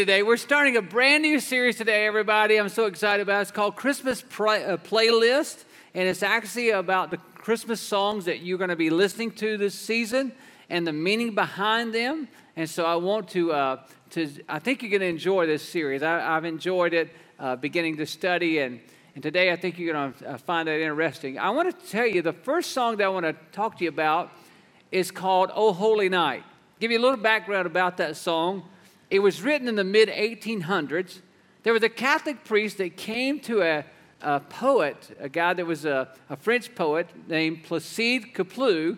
Today. We're starting a brand new series today, everybody. I'm so excited about it. It's called Christmas Play- uh, Playlist, and it's actually about the Christmas songs that you're going to be listening to this season and the meaning behind them. And so I want to, uh, to I think you're going to enjoy this series. I, have enjoyed it uh, beginning to study, and, and today I think you're going to uh, find it interesting. I want to tell you the first song that I want to talk to you about is called Oh Holy Night. Give you a little background about that song. It was written in the mid 1800s. There was a Catholic priest that came to a, a poet, a guy that was a, a French poet named Placide Capelou.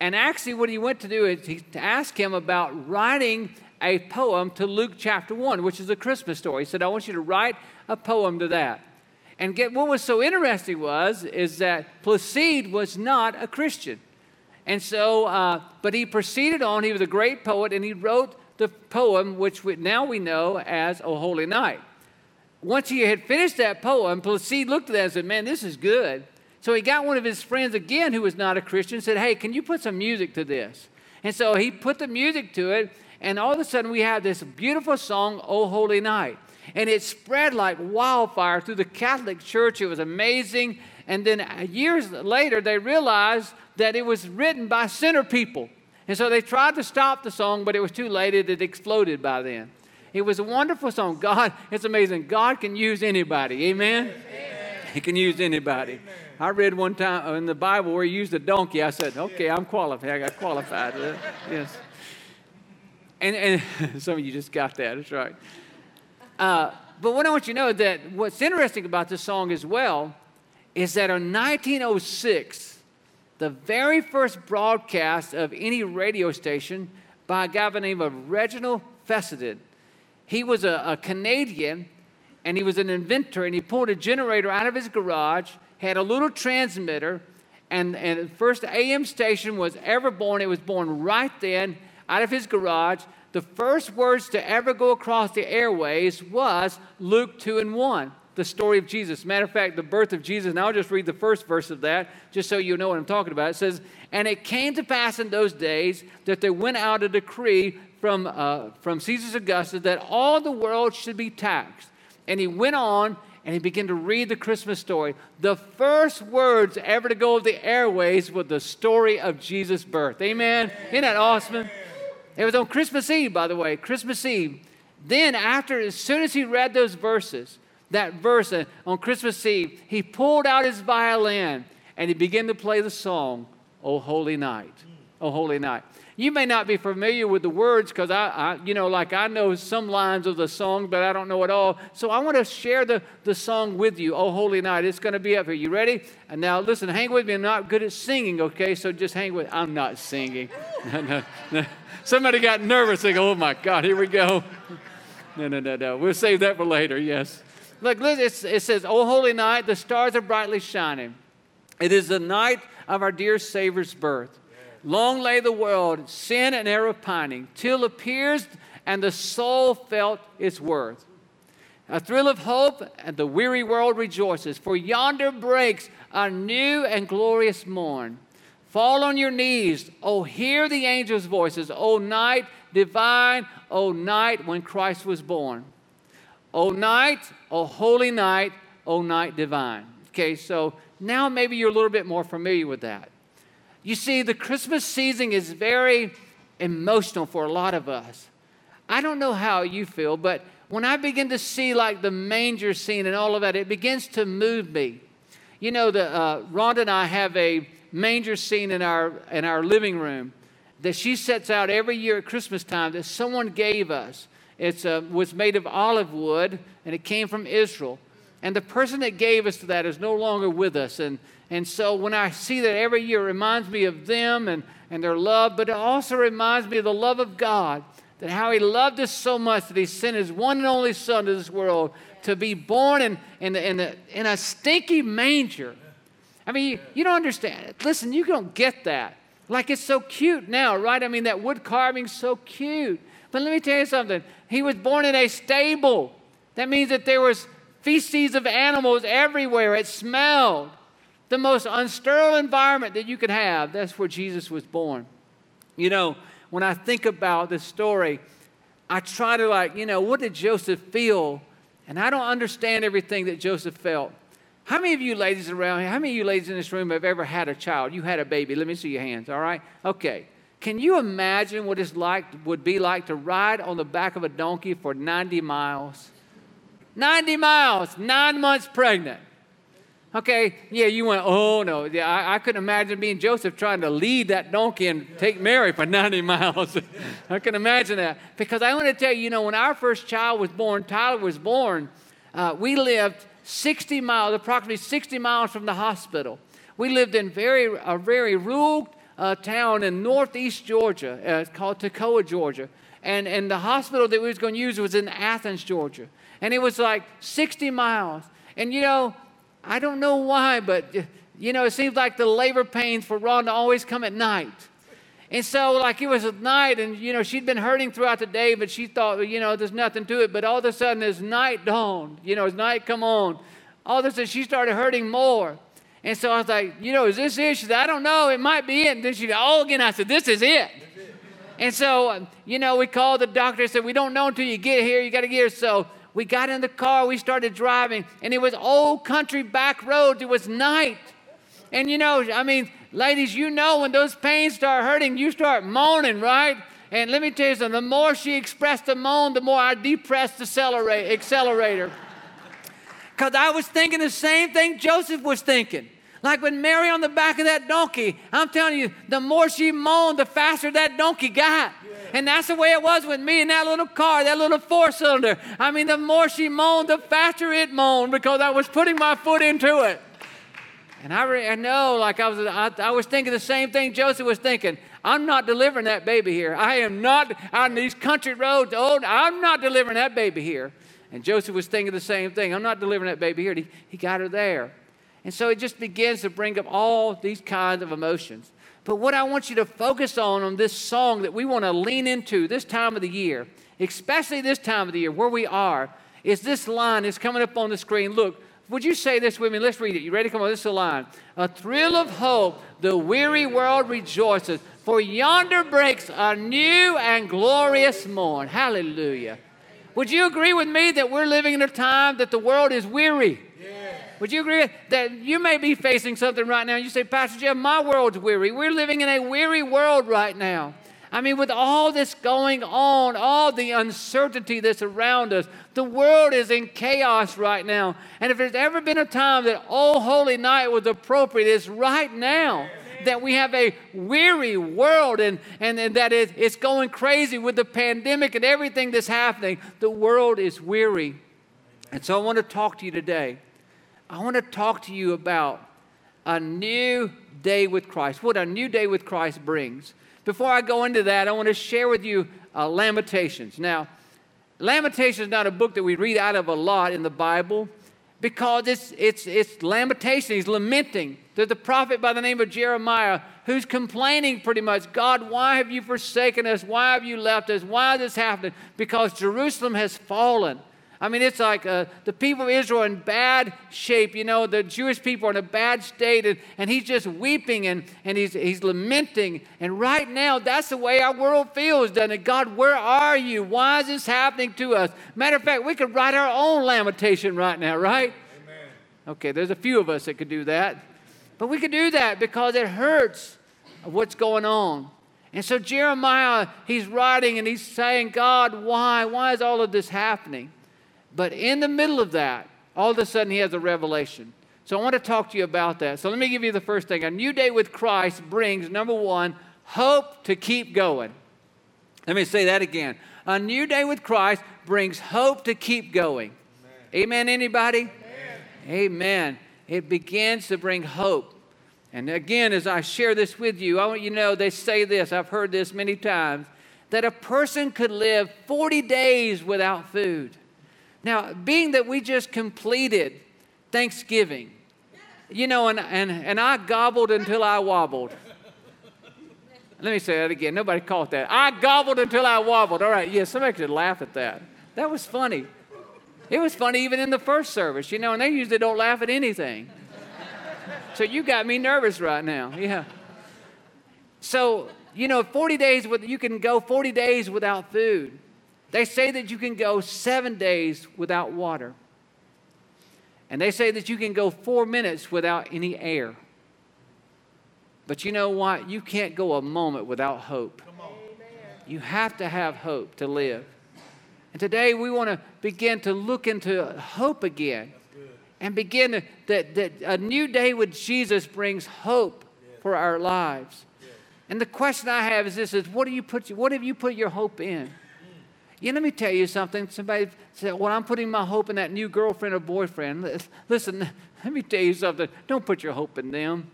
And actually, what he went to do is he, to ask him about writing a poem to Luke chapter 1, which is a Christmas story. He said, I want you to write a poem to that. And get, what was so interesting was is that Placide was not a Christian. And so, uh, but he proceeded on. He was a great poet, and he wrote the poem, which we, now we know as O Holy Night. Once he had finished that poem, Placide looked at that and said, Man, this is good. So he got one of his friends again who was not a Christian, said, Hey, can you put some music to this? And so he put the music to it, and all of a sudden we have this beautiful song, O Holy Night. And it spread like wildfire through the Catholic Church. It was amazing. And then years later, they realized that it was written by sinner people. And so they tried to stop the song, but it was too late. It had exploded by then. It was a wonderful song. God, it's amazing. God can use anybody. Amen? Amen. He can use anybody. Amen. I read one time in the Bible where he used a donkey. I said, okay, I'm qualified. I got qualified. yes. And, and some of you just got that. That's right. Uh, but what I want you to know is that what's interesting about this song as well is that in 1906, the very first broadcast of any radio station by a guy by the name of Reginald Fessenden. He was a, a, Canadian and he was an inventor and he pulled a generator out of his garage, had a little transmitter, and, and the first AM station was ever born. It was born right then out of his garage. The first words to ever go across the airways was Luke 2 and 1 the story of Jesus. Matter of fact, the birth of Jesus, and I'll just read the first verse of that, just so you know what I'm talking about. It says, And it came to pass in those days that there went out a decree from, uh, from Caesar Augustus that all the world should be taxed. And he went on and he began to read the Christmas story. The first words ever to go over the airways were the story of Jesus' birth. Amen? Isn't that awesome? It was on Christmas Eve, by the way, Christmas Eve. Then, after, as soon as he read those verses, that verse uh, on Christmas Eve, he pulled out his violin and he began to play the song, Oh Holy Night. Oh Holy Night. You may not be familiar with the words because I, I, you know, like I know some lines of the song, but I don't know it all. So I want to share the, the song with you, Oh Holy Night. It's going to be up here. You ready? And now listen, hang with me. I'm not good at singing, okay? So just hang with I'm not singing. Somebody got nervous. They go, Oh my God, here we go. No, no, no, no. We'll save that for later, yes. Look, listen it says, O holy night, the stars are brightly shining. It is the night of our dear Savior's birth. Long lay the world, sin and error pining, till appears and the soul felt its worth. A thrill of hope, and the weary world rejoices, for yonder breaks a new and glorious morn. Fall on your knees, oh, hear the angels' voices, O night divine, O night when Christ was born. O night, O holy night, O night divine. Okay, so now maybe you're a little bit more familiar with that. You see, the Christmas season is very emotional for a lot of us. I don't know how you feel, but when I begin to see like the manger scene and all of that, it begins to move me. You know, the, uh, Rhonda and I have a manger scene in our, in our living room that she sets out every year at Christmas time that someone gave us. It uh, was made of olive wood and it came from Israel. And the person that gave us that is no longer with us. And, and so when I see that every year, it reminds me of them and, and their love, but it also reminds me of the love of God, that how He loved us so much that He sent His one and only Son to this world to be born in, in, in, a, in a stinky manger. I mean, you, you don't understand it. Listen, you don't get that. Like it's so cute now, right? I mean, that wood carving's so cute. But let me tell you something. He was born in a stable. That means that there was feces of animals everywhere. It smelled. The most unsterile environment that you could have. That's where Jesus was born. You know, when I think about this story, I try to like, you know, what did Joseph feel? And I don't understand everything that Joseph felt. How many of you ladies around here, how many of you ladies in this room have ever had a child? You had a baby. Let me see your hands, all right? Okay. Can you imagine what it's like would be like to ride on the back of a donkey for 90 miles? 90 miles, nine months pregnant. Okay, yeah, you went, oh no. Yeah, I, I, couldn't imagine being Joseph trying to lead that donkey and take Mary for 90 miles. I can imagine that. Because I want to tell you, you know, when our first child was born, Tyler was born, uh, we lived 60 miles, approximately 60 miles from the hospital. We lived in very, a very rural uh, town in northeast Georgia uh, called Toccoa, Georgia. And, and the hospital that we was going to use was in Athens, Georgia. And it was like 60 miles. And you know, I don't know why, but you know, it seems like the labor pains for Rhonda always come at night. And so, like, it was at night, and, you know, she'd been hurting throughout the day, but she thought, you know, there's nothing to it. But all of a sudden, as night dawned, you know, as night come on, all of a sudden, she started hurting more. And so I was like, you know, is this it? She said, I don't know. It might be it. And then she said, oh, again. I said, this is it. And so, you know, we called the doctor and said, we don't know until you get here. You got to get here. So we got in the car. We started driving. And it was old country back roads. It was night. And, you know, I mean, Ladies, you know when those pains start hurting, you start moaning, right? And let me tell you something the more she expressed the moan, the more I depressed the accelerator. Because I was thinking the same thing Joseph was thinking. Like when Mary on the back of that donkey, I'm telling you, the more she moaned, the faster that donkey got. And that's the way it was with me in that little car, that little four cylinder. I mean, the more she moaned, the faster it moaned because I was putting my foot into it. And I, re- I know, like I was, I, I was thinking the same thing Joseph was thinking. I'm not delivering that baby here. I am not on these country roads. Oh, I'm not delivering that baby here. And Joseph was thinking the same thing. I'm not delivering that baby here. He, he got her there. And so it just begins to bring up all these kinds of emotions. But what I want you to focus on on this song that we want to lean into this time of the year, especially this time of the year where we are, is this line is coming up on the screen. Look, would you say this with me? Let's read it. You ready? To come on, this is a line. A thrill of hope, the weary world rejoices, for yonder breaks a new and glorious morn. Hallelujah. Would you agree with me that we're living in a time that the world is weary? Would you agree that you may be facing something right now? You say, Pastor Jeff, my world's weary. We're living in a weary world right now. I mean, with all this going on, all the uncertainty that's around us, the world is in chaos right now. And if there's ever been a time that Oh Holy Night was appropriate, it's right now. That we have a weary world and, and, and that it, it's going crazy with the pandemic and everything that's happening. The world is weary. And so I want to talk to you today. I want to talk to you about a new day with Christ, what a new day with Christ brings. Before I go into that, I want to share with you uh, Lamentations. Now, Lamentations is not a book that we read out of a lot in the Bible because it's, it's, it's lamentation. He's lamenting. There's a prophet by the name of Jeremiah who's complaining pretty much God, why have you forsaken us? Why have you left us? Why is this happening? Because Jerusalem has fallen. I mean, it's like uh, the people of Israel in bad shape. You know, the Jewish people are in a bad state, and, and he's just weeping and, and he's, he's lamenting. And right now, that's the way our world feels, doesn't it? God, where are you? Why is this happening to us? Matter of fact, we could write our own lamentation right now, right? Amen. Okay, there's a few of us that could do that. But we could do that because it hurts what's going on. And so Jeremiah, he's writing and he's saying, God, why? Why is all of this happening? But in the middle of that, all of a sudden he has a revelation. So I want to talk to you about that. So let me give you the first thing. A new day with Christ brings, number one, hope to keep going. Let me say that again. A new day with Christ brings hope to keep going. Amen, Amen anybody? Amen. Amen. It begins to bring hope. And again, as I share this with you, I want you to know they say this, I've heard this many times, that a person could live 40 days without food. Now, being that we just completed Thanksgiving, you know, and, and, and I gobbled until I wobbled. Let me say that again. Nobody caught that. I gobbled until I wobbled. All right, yeah, somebody could laugh at that. That was funny. It was funny even in the first service, you know, and they usually don't laugh at anything. So you got me nervous right now. Yeah. So, you know, 40 days with you can go 40 days without food. They say that you can go 7 days without water. And they say that you can go 4 minutes without any air. But you know what? You can't go a moment without hope. You have to have hope to live. And today we want to begin to look into hope again and begin to, that, that a new day with Jesus brings hope for our lives. And the question I have is this is what do you put what have you put your hope in? Yeah, let me tell you something. Somebody said, Well, I'm putting my hope in that new girlfriend or boyfriend. Listen, let me tell you something. Don't put your hope in them.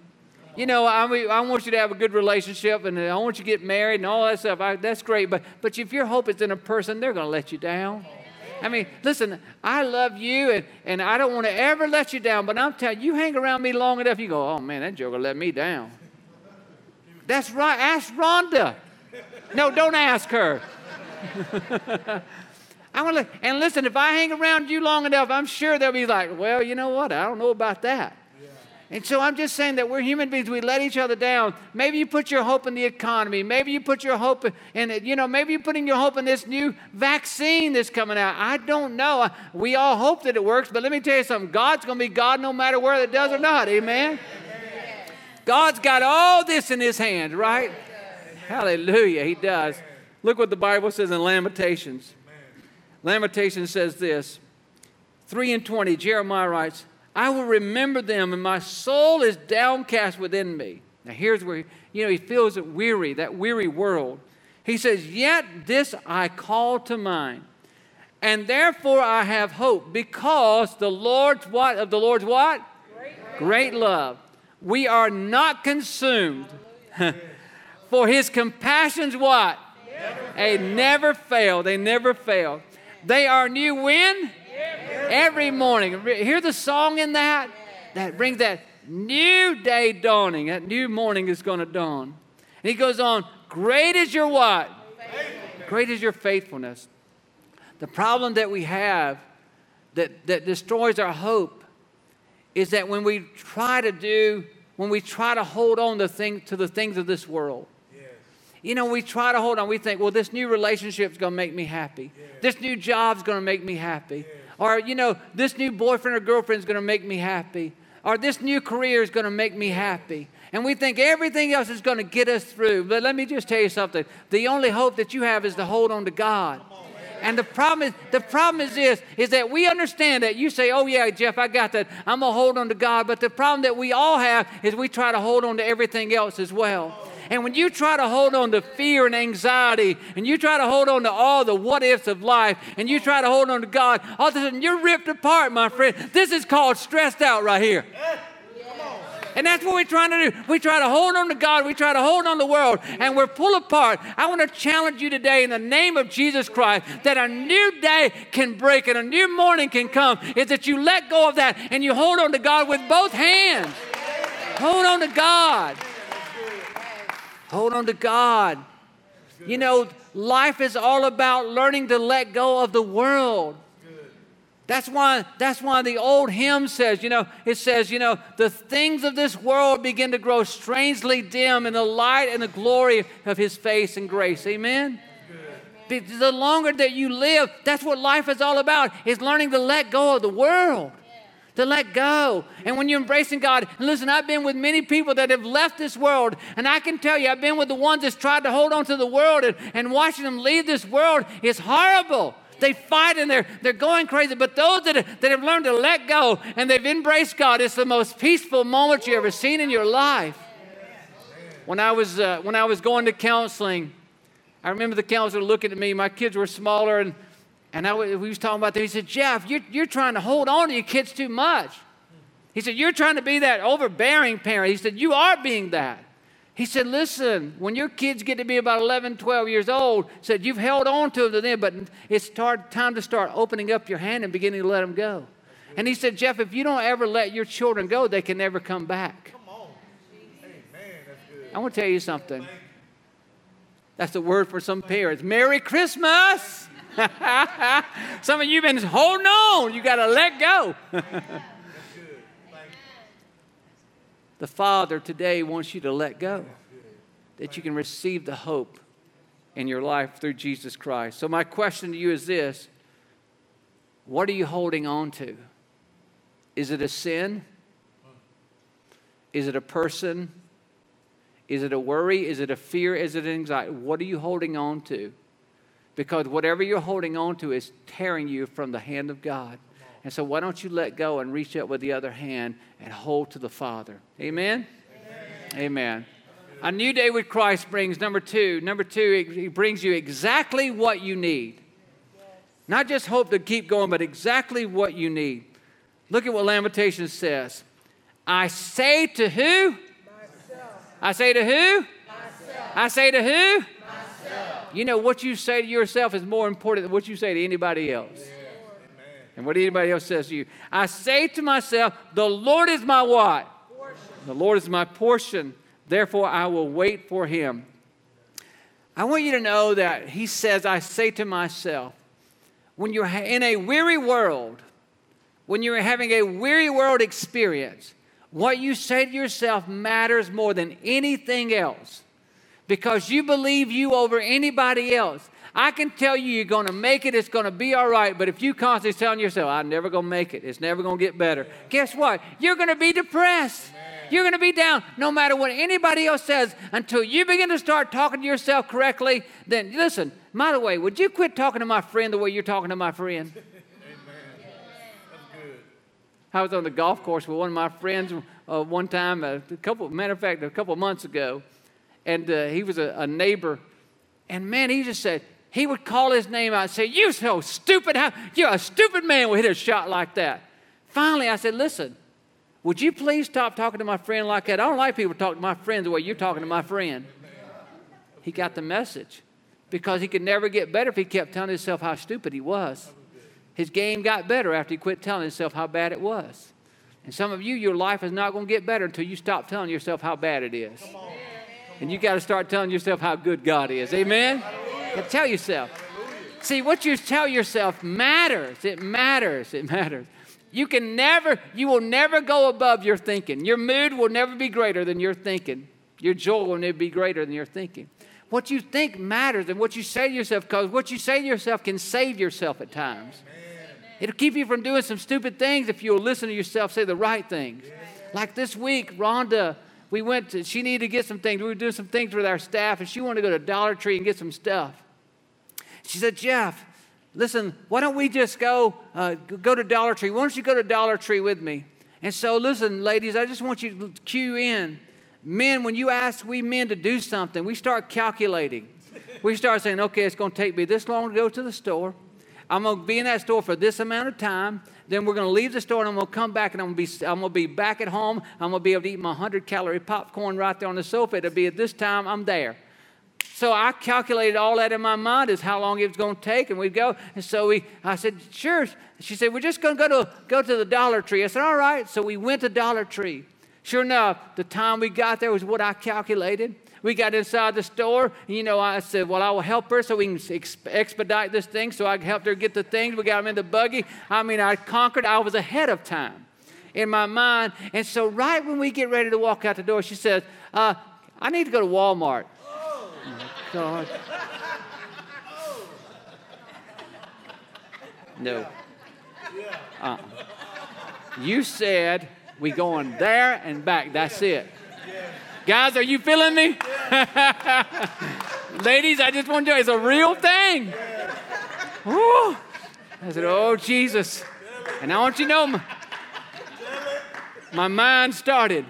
You know, I, I want you to have a good relationship and uh, I want you to get married and all that stuff. I, that's great. But, but if your hope is in a person, they're going to let you down. I mean, listen, I love you and, and I don't want to ever let you down, but I'm telling you, you hang around me long enough, you go, oh man, that joker let me down. That's right. Ask Rhonda. No, don't ask her. I want to, and listen, if I hang around you long enough, I'm sure they'll be like, well, you know what? I don't know about that. And so I'm just saying that we're human beings. We let each other down. Maybe you put your hope in the economy. Maybe you put your hope in, it, you know, maybe you're putting your hope in this new vaccine that's coming out. I don't know. We all hope that it works, but let me tell you something. God's going to be God no matter whether it does or not. Amen? God's got all this in his hand, right? Hallelujah. He does. Look what the Bible says in Lamentations. Lamentations says this 3 and 20, Jeremiah writes, I will remember them, and my soul is downcast within me. Now, here's where, you know, he feels it weary, that weary world. He says, Yet this I call to mind, and therefore I have hope, because the Lord's what? Of the Lord's what? Great, Great love. We are not consumed. For his compassions what? They never fail. They never fail. They are new when? Every morning. Hear the song in that? That brings that new day dawning. That new morning is going to dawn. And he goes on, Great is your what? Great is your faithfulness. The problem that we have that, that destroys our hope is that when we try to do, when we try to hold on to, thing, to the things of this world, you know, we try to hold on. We think, well, this new relationship is going to make me happy. This new job is going to make me happy. Or, you know, this new boyfriend or girlfriend is going to make me happy. Or this new career is going to make me happy. And we think everything else is going to get us through. But let me just tell you something. The only hope that you have is to hold on to God. And the problem is, the problem is this, is that we understand that you say, oh yeah, Jeff, I got that. I'm gonna hold on to God. But the problem that we all have is we try to hold on to everything else as well. And when you try to hold on to fear and anxiety, and you try to hold on to all the what ifs of life, and you try to hold on to God, all of a sudden you're ripped apart, my friend. This is called stressed out right here. And that's what we're trying to do. We try to hold on to God. We try to hold on to the world, and we're pull apart. I want to challenge you today in the name of Jesus Christ that a new day can break and a new morning can come. Is that you let go of that and you hold on to God with both hands. Hold on to God. Hold on to God. You know, life is all about learning to let go of the world. That's why, that's why the old hymn says, you know, it says, you know, the things of this world begin to grow strangely dim in the light and the glory of his face and grace. Amen? The longer that you live, that's what life is all about, is learning to let go of the world to let go. And when you're embracing God, listen, I've been with many people that have left this world, and I can tell you, I've been with the ones that's tried to hold on to the world, and, and watching them leave this world is horrible. They fight and they're, they're going crazy. But those that, that have learned to let go and they've embraced God, it's the most peaceful moment you ever seen in your life. When I was, uh, when I was going to counseling, I remember the counselor looking at me. My kids were smaller, and and I, we was talking about that. He said, Jeff, you're, you're trying to hold on to your kids too much. He said, You're trying to be that overbearing parent. He said, You are being that. He said, Listen, when your kids get to be about 11, 12 years old, said, You've held on to them then, but it's start, time to start opening up your hand and beginning to let them go. And he said, Jeff, if you don't ever let your children go, they can never come back. Come on. I want to tell you something. That's the word for some parents. Merry Christmas. some of you have been holding on. You got to let go. the Father today wants you to let go, that you can receive the hope in your life through Jesus Christ. So, my question to you is this What are you holding on to? Is it a sin? Is it a person? Is it a worry? Is it a fear? Is it an anxiety? What are you holding on to? Because whatever you're holding on to is tearing you from the hand of God. And so, why don't you let go and reach out with the other hand and hold to the Father? Amen? Amen. Amen. A new day with Christ brings number two. Number two, he brings you exactly what you need. Not just hope to keep going, but exactly what you need. Look at what Lamentations says. I say to who? Myself. I say to who? Myself. I say to who? You know, what you say to yourself is more important than what you say to anybody else. Yeah. And what anybody else says to you. I say to myself, the Lord is my what? Portion. The Lord is my portion. Therefore, I will wait for him. I want you to know that he says, I say to myself, when you're in a weary world, when you're having a weary world experience, what you say to yourself matters more than anything else because you believe you over anybody else. I can tell you you're going to make it, it's going to be all right, but if you constantly telling yourself, I'm never going to make it, it's never going to get better, guess what? You're going to be depressed. You're going to be down no matter what anybody else says until you begin to start talking to yourself correctly. Then, listen, by the way, would you quit talking to my friend the way you're talking to my friend? I was on the golf course with one of my friends uh, one time, a couple, matter of fact, a couple months ago, and uh, he was a, a, neighbor, and man, he just said he would call his name out and say, "You so stupid! How you're a stupid man will hit a shot like that." Finally, I said, "Listen, would you please stop talking to my friend like that? I don't like people talking to my friends the way you're talking to my friend." He got the message because he could never get better if he kept telling himself how stupid he was. His game got better after he quit telling himself how bad it was. And some of you, your life is not going to get better until you stop telling yourself how bad it is. And you got to start telling yourself how good God is. Amen? You tell yourself. See, what you tell yourself matters. It matters. It matters. You can never, you will never go above your thinking. Your mood will never be greater than your thinking. Your joy will never be greater than your thinking. What you think matters and what you say to yourself, because what you say to yourself can save yourself at times. It'll keep you from doing some stupid things if you'll listen to yourself say the right things. Like this week, Rhonda, we went to, she needed to get some things. We were doing some things with our staff, and she wanted to go to Dollar Tree and get some stuff. She said, Jeff, listen, why don't we just go, uh, go to Dollar Tree? Why don't you go to Dollar Tree with me? And so, listen, ladies, I just want you to cue in. Men, when you ask we men to do something, we start calculating. We start saying, okay, it's going to take me this long to go to the store. I'm going to be in that store for this amount of time. Then we're going to leave the store and I'm going to come back and I'm going to be, I'm going to be back at home. I'm going to be able to eat my 100 calorie popcorn right there on the sofa. It'll be at this time, I'm there. So I calculated all that in my mind as how long it was going to take, and we'd go. And so we, I said, sure. She said, we're just going to go to go to the Dollar Tree. I said, all right. So we went to Dollar Tree. Sure enough, the time we got there was what I calculated. We got inside the store. You know, I said, Well, I will help her so we can expedite this thing so I can help her get the things. We got them in the buggy. I mean, I conquered. I was ahead of time in my mind. And so, right when we get ready to walk out the door, she says, uh, I need to go to Walmart. Oh. God. No. Uh-uh. You said we going there and back. That's it. Guys, are you feeling me? Ladies, I just want to tell you, it's a real thing. I said, Oh, Jesus. And I want you to know, my, my mind started.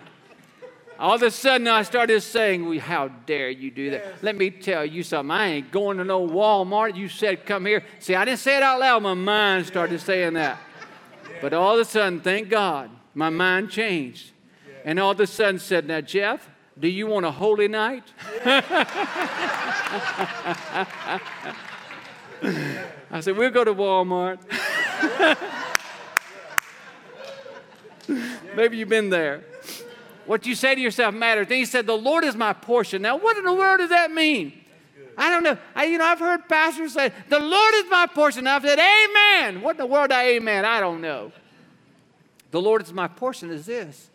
All of a sudden, I started saying, well, How dare you do that? Let me tell you something. I ain't going to no Walmart. You said, Come here. See, I didn't say it out loud. My mind started saying that. But all of a sudden, thank God, My mind changed. And all of a sudden said, Now, Jeff, do you want a holy night? I said, We'll go to Walmart. Maybe you've been there. What you say to yourself matters. Then he said, The Lord is my portion. Now, what in the world does that mean? I don't know. I, you know, I've heard pastors say, The Lord is my portion. I've said, Amen. What in the world, I amen? I don't know. The Lord is my portion is this.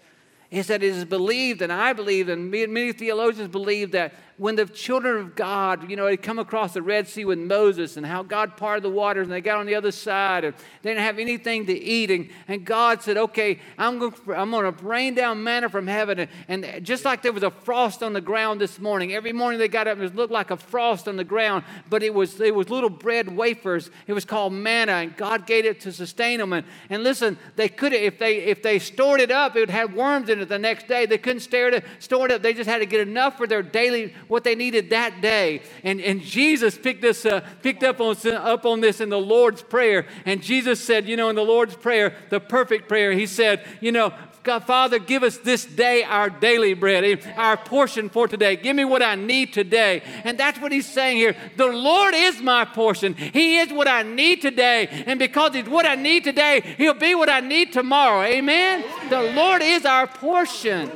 He said it is believed, and I believe, and many theologians believe that when the children of God, you know, they come across the Red Sea with Moses and how God parted the waters and they got on the other side and they didn't have anything to eat. And, and God said, okay, I'm going, I'm to rain down manna from heaven. And, and just like there was a frost on the ground this morning, every morning they got up and it looked like a frost on the ground, but it was, it was little bread wafers. It was called manna and God gave it to sustain them. And, and listen, they could if they, if they stored it up, it would have worms in it the next day. They couldn't store it, store it up. They just had to get enough for their daily what they needed that day. And, and Jesus picked, this, uh, picked up, on, up on this in the Lord's Prayer. And Jesus said, you know, in the Lord's Prayer, the perfect prayer, he said, you know, God, Father, give us this day our daily bread, eh, our portion for today. Give me what I need today. And that's what he's saying here. The Lord is my portion. He is what I need today. And because he's what I need today, he'll be what I need tomorrow. Amen? The Lord is our portion.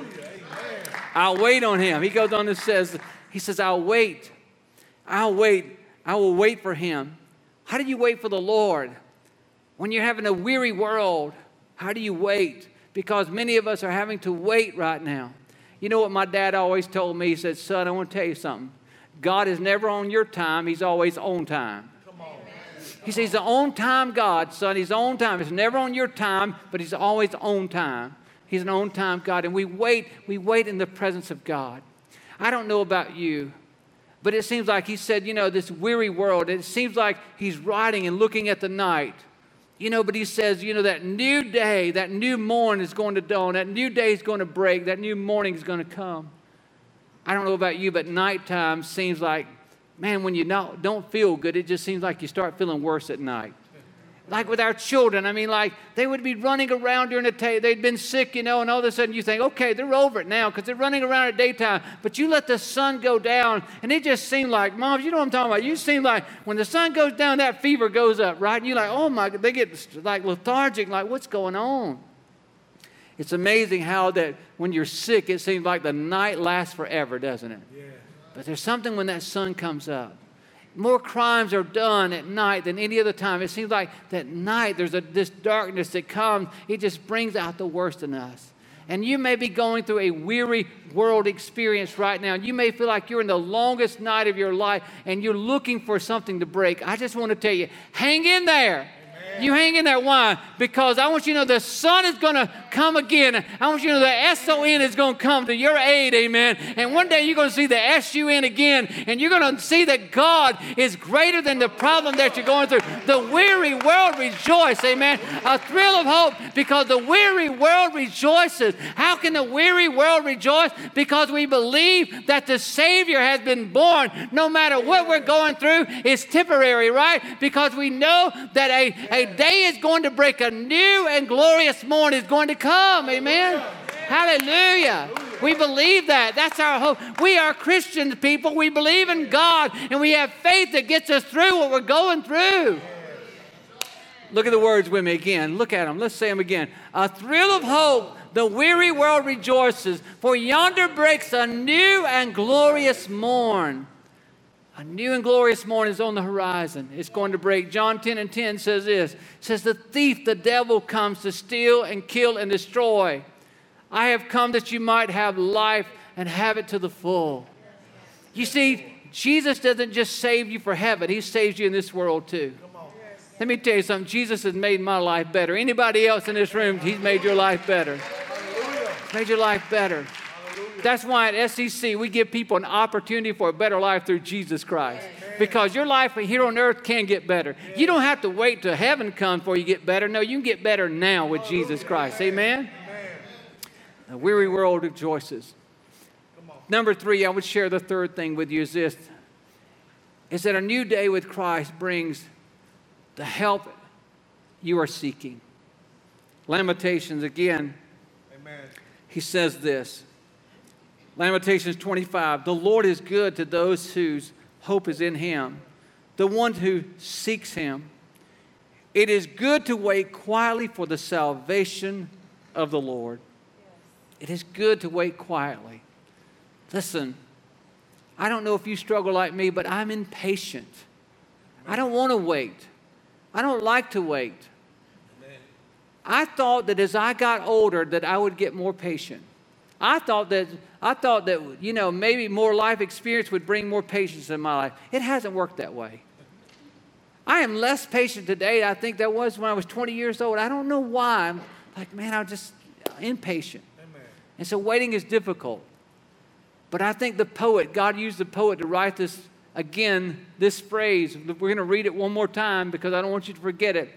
I'll wait on him. He goes on and says, He says, I'll wait. I'll wait. I will wait for him. How do you wait for the Lord? When you're having a weary world, how do you wait? Because many of us are having to wait right now. You know what my dad always told me? He said, Son, I want to tell you something. God is never on your time, He's always on time. He says, He's the on time God, son. He's on time. It's never on your time, but He's always on time. He's an on time God. And we wait, we wait in the presence of God. I don't know about you, but it seems like he said, you know, this weary world, it seems like he's riding and looking at the night. You know, but he says, you know, that new day, that new morn is going to dawn, that new day is going to break, that new morning is going to come. I don't know about you, but nighttime seems like, man, when you not, don't feel good, it just seems like you start feeling worse at night like with our children. I mean, like they would be running around during the day. They'd been sick, you know, and all of a sudden you think, okay, they're over it now because they're running around at daytime. But you let the sun go down, and it just seemed like, moms, you know what I'm talking about? You seem like when the sun goes down, that fever goes up, right? And you're like, oh my, they get like lethargic, like what's going on? It's amazing how that when you're sick, it seems like the night lasts forever, doesn't it? Yeah. But there's something when that sun comes up more crimes are done at night than any other time. It seems like that night there's a, this darkness that comes, it just brings out the worst in us. And you may be going through a weary world experience right now. You may feel like you're in the longest night of your life and you're looking for something to break. I just want to tell you hang in there. You hang in there. Why? Because I want you to know the sun is going to come again. I want you to know the S-O-N is going to come to your aid. Amen. And one day you're going to see the S-U-N again. And you're going to see that God is greater than the problem that you're going through. The weary world rejoices. Amen. A thrill of hope because the weary world rejoices. How can the weary world rejoice? Because we believe that the Savior has been born. No matter what we're going through, it's temporary, right? Because we know that a, a day is going to break, a new and glorious morning is going to come. Amen. Hallelujah. We believe that. That's our hope. We are Christian people. We believe in God and we have faith that gets us through what we're going through. Look at the words with me again. Look at them. Let's say them again. A thrill of hope. The weary world rejoices, for yonder breaks a new and glorious morn. A new and glorious morning is on the horizon. It's going to break. John 10 and 10 says this says, The thief, the devil, comes to steal and kill and destroy. I have come that you might have life and have it to the full. You see, Jesus doesn't just save you for heaven, He saves you in this world too. Let me tell you something. Jesus has made my life better. Anybody else in this room, He's made your life better. Made your life better. That's why at SCC we give people an opportunity for a better life through Jesus Christ. Because your life here on earth can get better. You don't have to wait till heaven comes before you get better. No, you can get better now with Jesus Christ. Amen? The weary world rejoices. Number three, I would share the third thing with you is this is that a new day with Christ brings the help you are seeking. Lamentations again Amen. He says this Lamentations 25 The Lord is good to those whose hope is in him, the one who seeks him. It is good to wait quietly for the salvation of the Lord. It is good to wait quietly. Listen, I don't know if you struggle like me, but I'm impatient. I don't want to wait. I don't like to wait. I thought that as I got older that I would get more patient. I thought that I thought that you know maybe more life experience would bring more patience in my life. It hasn't worked that way. I am less patient today I think that was when I was 20 years old. I don't know why. I'm like, man, I'm just impatient. Amen. And so waiting is difficult. But I think the poet, God used the poet to write this again, this phrase. We're going to read it one more time because I don't want you to forget it.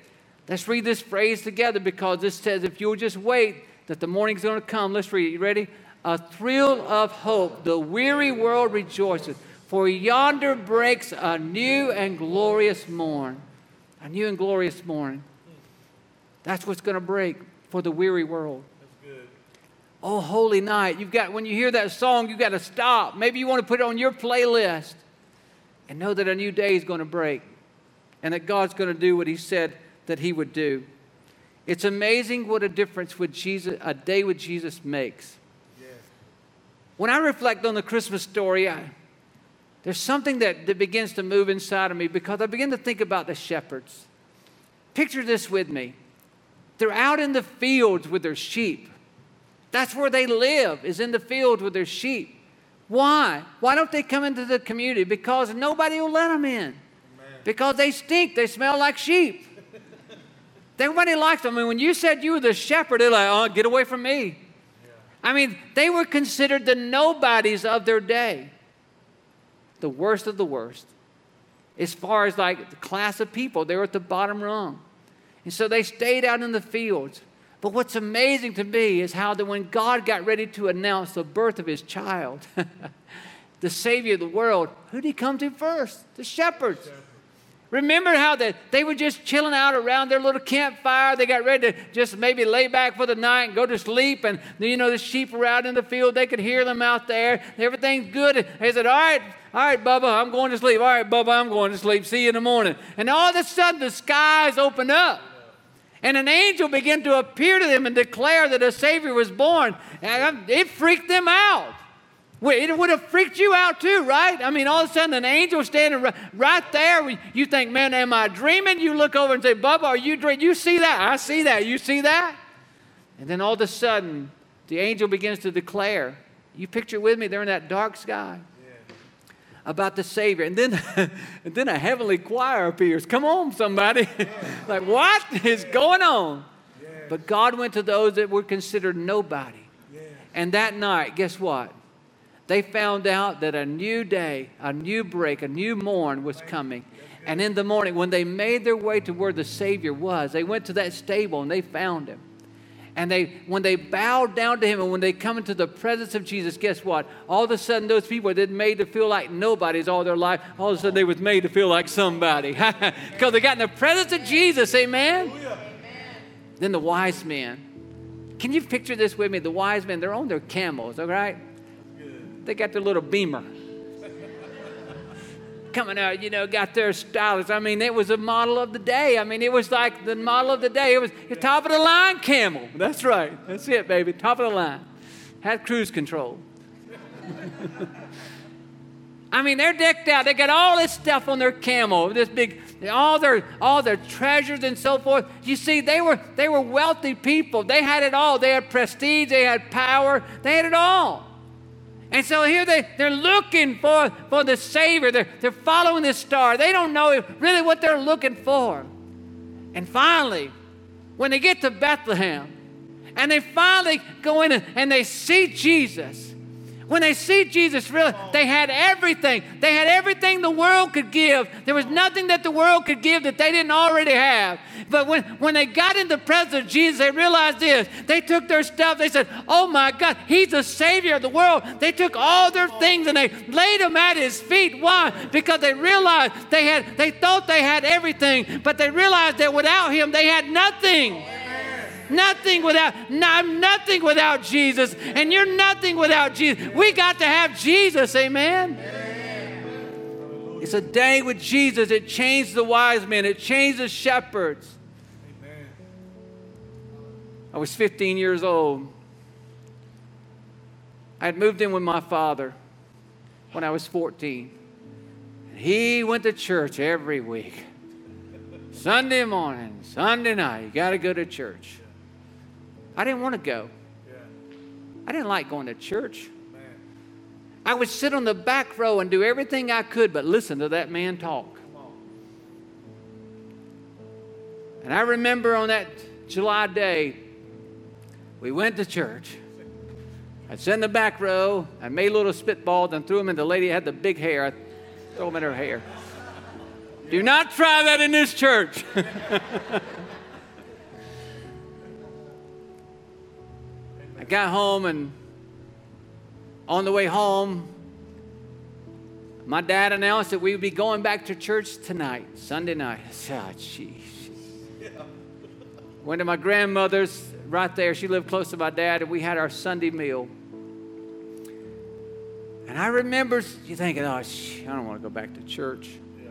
Let's read this phrase together because this says, if you'll just wait, that the morning's going to come. Let's read it. You ready? A thrill of hope, the weary world rejoices, for yonder breaks a new and glorious morn. A new and glorious morn. That's what's going to break for the weary world. Oh, holy night. You've got, when you hear that song, you've got to stop. Maybe you want to put it on your playlist and know that a new day is going to break and that God's going to do what He said that He would do. It's amazing what a difference with Jesus, a day with Jesus makes. When I reflect on the Christmas story, I, there's something that, that begins to move inside of me because I begin to think about the shepherds. Picture this with me. They're out in the fields with their sheep. That's where they live, is in the field with their sheep. Why? Why don't they come into the community? Because nobody will let them in. Amen. Because they stink, they smell like sheep. Everybody likes them. I mean, when you said you were the shepherd, they're like, oh, get away from me. I mean, they were considered the nobodies of their day, the worst of the worst. As far as like the class of people, they were at the bottom rung. And so they stayed out in the fields. But what's amazing to me is how that when God got ready to announce the birth of his child, the Savior of the world, who did he come to first? The shepherds. Remember how that they were just chilling out around their little campfire. They got ready to just maybe lay back for the night and go to sleep. And you know the sheep were out in the field. They could hear them out there. Everything's good. They said, "All right, all right, Bubba, I'm going to sleep. All right, Bubba, I'm going to sleep. See you in the morning." And all of a sudden, the skies open up. And an angel began to appear to them and declare that a Savior was born. And it freaked them out. It would have freaked you out too, right? I mean, all of a sudden, an angel standing right there. You think, man, am I dreaming? You look over and say, Bubba, are you dreaming? You see that? I see that. You see that? And then all of a sudden, the angel begins to declare. You picture with me, they're in that dark sky about the Savior. And then, and then a heavenly choir appears. Come on, somebody. like, what is going on? But God went to those that were considered nobody. And that night, guess what? They found out that a new day, a new break, a new morn was coming. And in the morning, when they made their way to where the Savior was, they went to that stable and they found him. And they, when they bowed down to him and when they come into the presence of Jesus, guess what? All of a sudden, those people that made to feel like nobodies all their life, all of a sudden they was made to feel like somebody. Because they got in the presence of Jesus, amen? amen? Then the wise men. Can you picture this with me? The wise men, they're on their camels, all right? They got their little beamer coming out, you know, got their stylish. I mean, it was a model of the day. I mean, it was like the model of the day. It was top of the line camel. That's right. That's it, baby. Top of the line. Had cruise control. I mean, they're decked out. They got all this stuff on their camel, this big, all their all their treasures and so forth. You see, they were they were wealthy people. They had it all. They had prestige. They had power. They had it all. And so here they, they're looking for, for the Savior. They're, they're following this star. They don't know really what they're looking for. And finally, when they get to Bethlehem, and they finally go in and, and they see Jesus, when they see Jesus, really, they had everything. They had everything the world could give. There was nothing that the world could give that they didn't already have. But when, when they got in the presence of Jesus, they realized this. They took their stuff. They said, Oh my God, He's the Savior of the world. They took all their things and they laid them at His feet. Why? Because they realized they had, they thought they had everything, but they realized that without Him, they had nothing. Nothing without, I'm nothing without Jesus, and you're nothing without Jesus. We got to have Jesus, amen? It's a day with Jesus. It changed the wise men, it changed the shepherds. I was 15 years old. I had moved in with my father when I was 14. He went to church every week. Sunday morning, Sunday night, you got to go to church. I didn't want to go. I didn't like going to church. I would sit on the back row and do everything I could but listen to that man talk. And I remember on that July day, we went to church. I'd sit in the back row. I made little spitballs and threw them in the lady had the big hair. I threw them in her hair. Do not try that in this church. I got home and on the way home, my dad announced that we would be going back to church tonight, Sunday night. I said, oh, jeez. Went to my grandmother's right there. She lived close to my dad, and we had our Sunday meal. And I remember you thinking, oh, ah, sh- I don't want to go back to church. Yeah.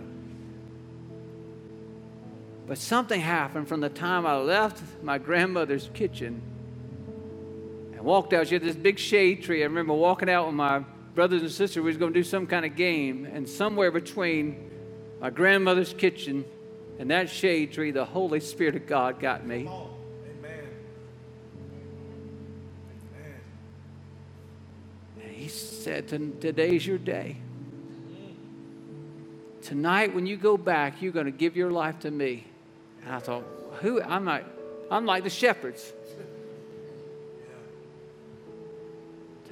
But something happened from the time I left my grandmother's kitchen walked out. She had this big shade tree. I remember walking out with my brothers and sisters. We was going to do some kind of game. And somewhere between my grandmother's kitchen and that shade tree, the Holy Spirit of God got me. Amen. Amen. And he said, Today's your day. Tonight, when you go back, you're going to give your life to me. And I thought, who? I'm like, I'm like the shepherds.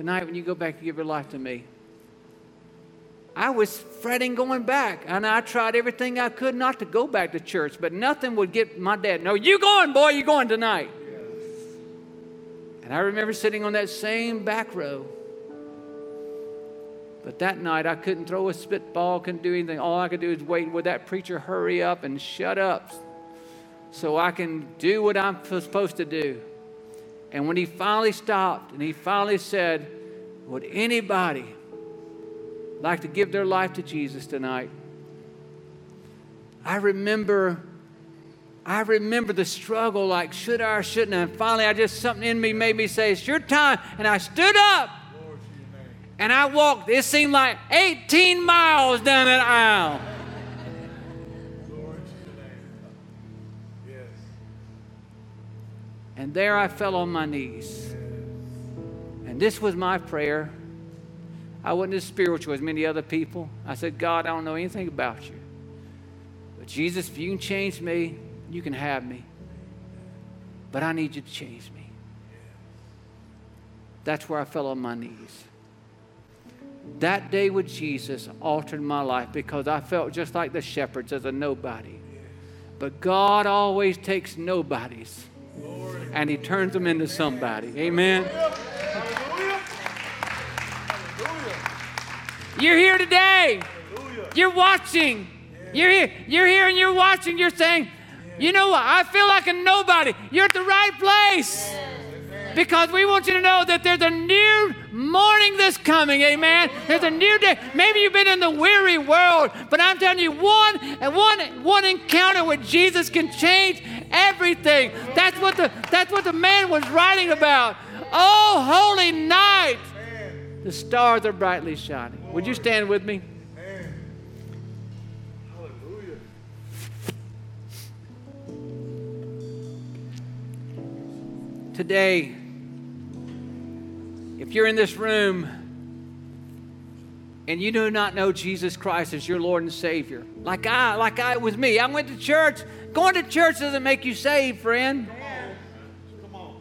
Tonight, when you go back, you give your life to me. I was fretting going back, and I tried everything I could not to go back to church, but nothing would get my dad. No, you going, boy, you going tonight. And I remember sitting on that same back row but that night I couldn't throw a spitball, couldn't do anything. All I could do is wait. Would that preacher hurry up and shut up so I can do what I'm supposed to do? And when he finally stopped and he finally said, Would anybody like to give their life to Jesus tonight? I remember. I remember the struggle like, should I or shouldn't I? And finally, I just, something in me made me say, it's your time. And I stood up and I walked, it seemed like 18 miles down that aisle. And there I fell on my knees. And this was my prayer. I wasn't as spiritual as many other people. I said, God, I don't know anything about you. But Jesus, if you can change me, you can have me. But I need you to change me. That's where I fell on my knees. That day with Jesus altered my life because I felt just like the shepherds as a nobody. But God always takes nobodies and He turns them into somebody. Amen. You're here today. You're watching. You're here. You're here and you're watching. You're saying, you know what? I feel like a nobody. You're at the right place. Because we want you to know that there's a new morning that's coming, amen. There's a new day. Maybe you've been in the weary world, but I'm telling you, one one one encounter with Jesus can change everything. That's what the that's what the man was writing about. Oh, holy night. The stars are brightly shining. Would you stand with me? Hallelujah. Today, if you're in this room and you do not know Jesus Christ as your Lord and Savior, like I, like I was me, I went to church. Going to church doesn't make you saved, friend. Come on.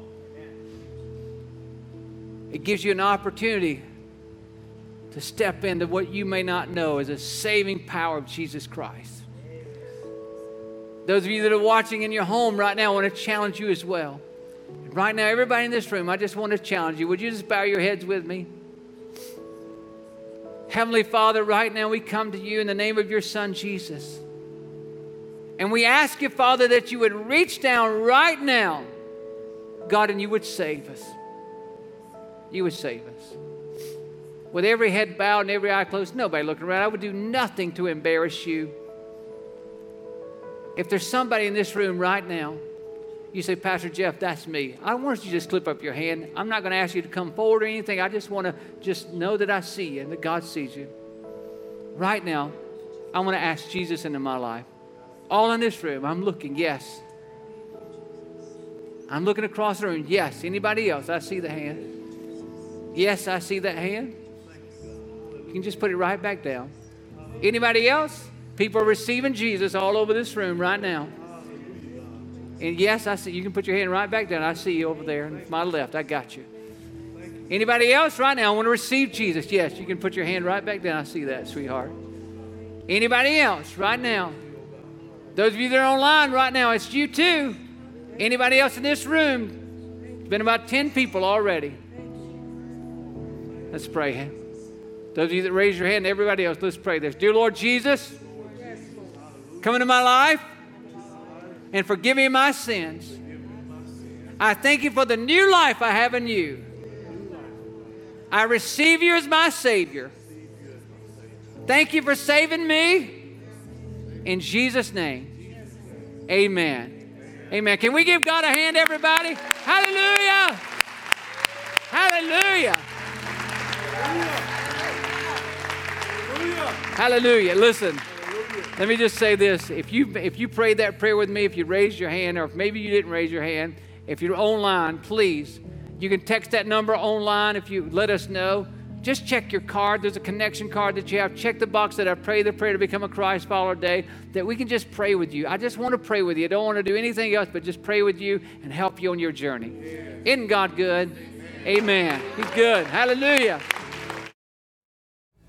It gives you an opportunity to step into what you may not know as a saving power of Jesus Christ. Those of you that are watching in your home right now, I want to challenge you as well. Right now, everybody in this room, I just want to challenge you. Would you just bow your heads with me? Heavenly Father, right now we come to you in the name of your Son, Jesus. And we ask you, Father, that you would reach down right now God, and you would save us. You would save us. With every head bowed and every eye closed, nobody looking around, I would do nothing to embarrass you. If there's somebody in this room right now, you say, Pastor Jeff, that's me. I want you to just slip up your hand. I'm not going to ask you to come forward or anything. I just want to just know that I see you and that God sees you. Right now, I want to ask Jesus into my life. All in this room, I'm looking, yes. I'm looking across the room, yes. Anybody else? I see the hand. Yes, I see that hand. You can just put it right back down. Anybody else? People are receiving Jesus all over this room right now. And yes, I see you can put your hand right back down. I see you over there to my left. I got you. Anybody else right now want to receive Jesus? Yes, you can put your hand right back down. I see that, sweetheart. Anybody else right now? Those of you that are online right now, it's you too. Anybody else in this room? It's been about 10 people already. Let's pray. Those of you that raise your hand, everybody else, let's pray this. Dear Lord Jesus, come into my life and forgive me my sins. I thank you for the new life I have in you. I receive you as my Savior. Thank you for saving me. In Jesus' name, amen. Amen. Can we give God a hand, everybody? Hallelujah! Hallelujah! Hallelujah. Listen. Let me just say this. If you, if you prayed that prayer with me, if you raised your hand, or if maybe you didn't raise your hand, if you're online, please, you can text that number online if you let us know. Just check your card. There's a connection card that you have. Check the box that I pray the prayer to become a Christ follower today, that we can just pray with you. I just want to pray with you. I don't want to do anything else but just pray with you and help you on your journey. Isn't God good? Amen. He's good. Hallelujah.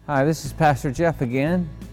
Hi, this is Pastor Jeff again.